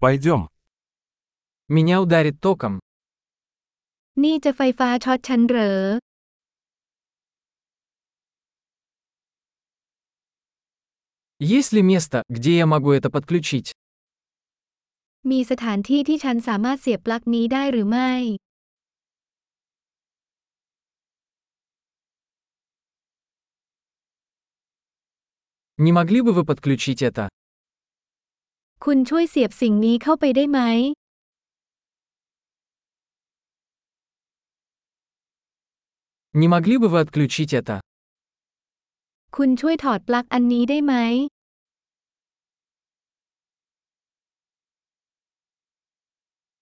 Пойдем. Меня ударит током. นี่จะไฟฟ้าช็อตฉันเหรอ Есть ли место, где я могу это подключить? มีสถานที่ที่ฉันสามารถเสียบปลั๊กนี้ได้หรือไม่ Не могли бы вы подключить это? คุณช่วยเสียบสิ่งนี้เข้าไปได้ไหม Не могли бы вы отключить это? คุณช่วยถอดปลั๊กอันนี้ได้ไหม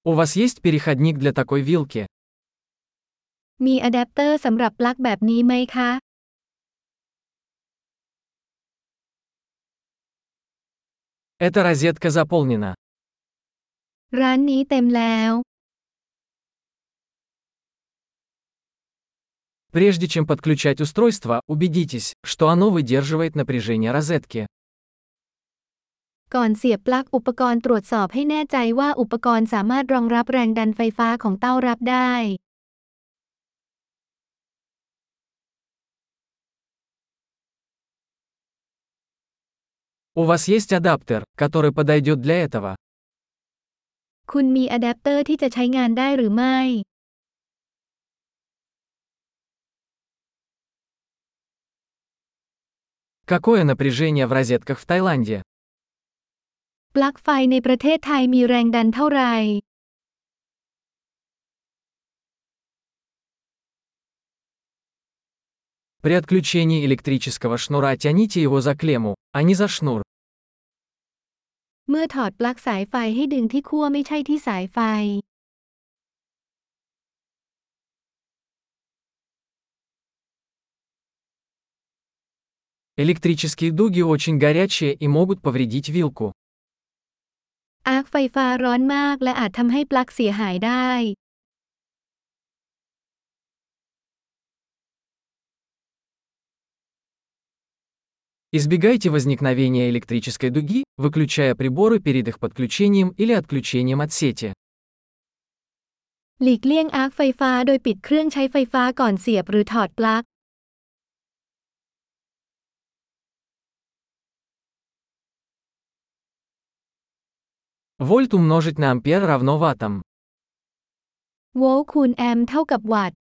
У вас есть переходник для такой вилки? มีอะแดปเตอร์สำหรับปลั๊กแบบนี้ไหมคะ Эта розетка заполнена. ร้านนี้เต็มแล้ว Прежде чем подключать устройство, убедитесь, что оно выдерживает напряжение розетки. ก่อนเสียบปลั๊กอุปกรณ์ตรวจสอบให้แน่ใจว่าอุปกรณ์สามารถรองรับแรงดันไฟฟ้าของเต้ารับได้ У вас есть адаптер, который подойдет для этого? คุณมีอะแดปเตอร์ที่จะใช้งานได้หรือไม่ Какое напряжение в розетках в Таиланде? ปลั๊กไฟในประเทศไทยมีแรงดันเท่าไหร่ При отключении электрического шнура тяните его за клемму, а не за шнур. เมื่อถอดปลั๊กสายไฟให้ดึงที่ขั้วไม่ใช่ที่สายไฟ Электрические дуги очень горячие и могут повредить вилку. อาร์คไฟฟ้าร้อนมากและอาจทำให้ปลั๊กเสียหายได้ Избегайте возникновения электрической дуги, выключая приборы перед их подключением или отключением от сети. หลีกเลี่ยงอาร์คไฟฟ้าโดยปิดเครื่องใช้ไฟฟ้าก่อนเสียบหรือถอดปลั๊ก Вольт умножить на ампер равно ваттам. โวลต์คูณแอมป์เท่ากับวัตต์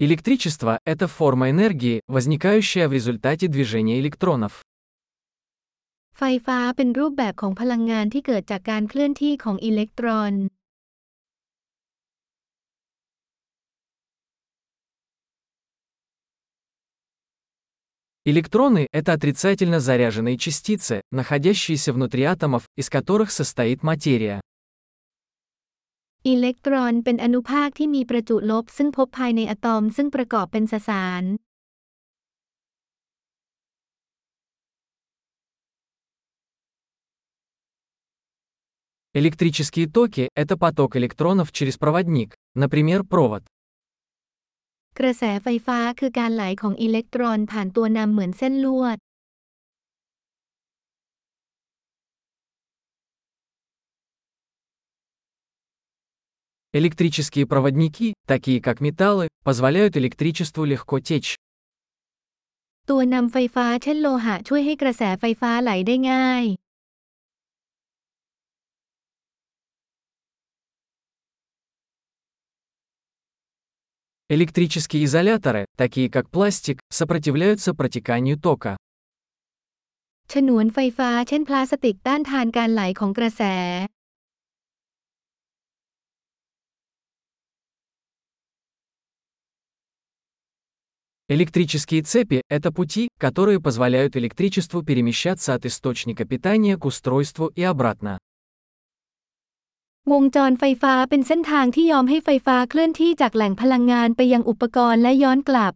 Электричество – это форма энергии, возникающая в результате движения электронов. ไฟฟ้าเป็นรูปแบบของพลังงานที่เกิดจากการเคลื่อนที่ของอิเล็กตรอน Электроны – это отрицательно заряженные частицы, находящиеся внутри атомов, из которых состоит материя. อิเล็กตรอนเป็นอนุภาคที่มีประจุลบซึ่งพบภายในอะตอมซึ่งประกอบเป็นสสาร Электрические токи – это поток электронов через проводник, например, провод. กระแสไฟฟ้าคือการไหลของอิเล็กตรอนผ่านตัวนำเหมือนเส้นลวด Электрические проводники, такие как металлы, позволяют электричеству легко течь. ตัวนำไฟฟ้าเช่นโลหะช่วยให้กระแสไฟฟ้าไหลได้ง่าย Электрические изоляторы, такие как пластик, сопротивляются протеканию тока. ฉนวนไฟฟ้าเช่นพลาสติกต้านทานการไหลของกระแส Электрические цепи – это пути, которые позволяют электричеству перемещаться от источника питания к устройству и обратно. วงจรไฟฟ้าเป็นเส้นทางที่ยอมให้ไฟฟ้าเคลื่อนที่จากแหล่งพลังงานไปยังอุปกรณ์และย้อนกลับ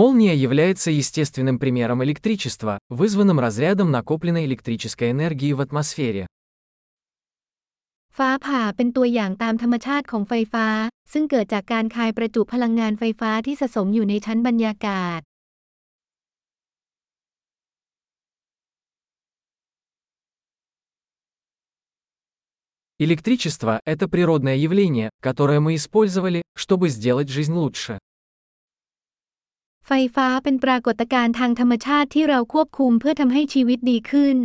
Молния является естественным примером электричества, вызванным разрядом накопленной электрической энергии в атмосфере. ไฟ ฟ้าผ่าเป็นตัวอย่างตามธรรมชาติของไฟฟ้า ซึ่งเกิดจากการคายประจุพลังงานไฟฟ้าที่สะสมอยู่ในชั้นบรรยากาศ Электричество – это природное явление, которое мы использовали, чтобы сделать жизнь лучше. ไฟฟ้าเป็นปรากฏการณ์ทางธรรมชาติที่เราควบคุมเพื่อทำให้ชีวิตดีขึ้น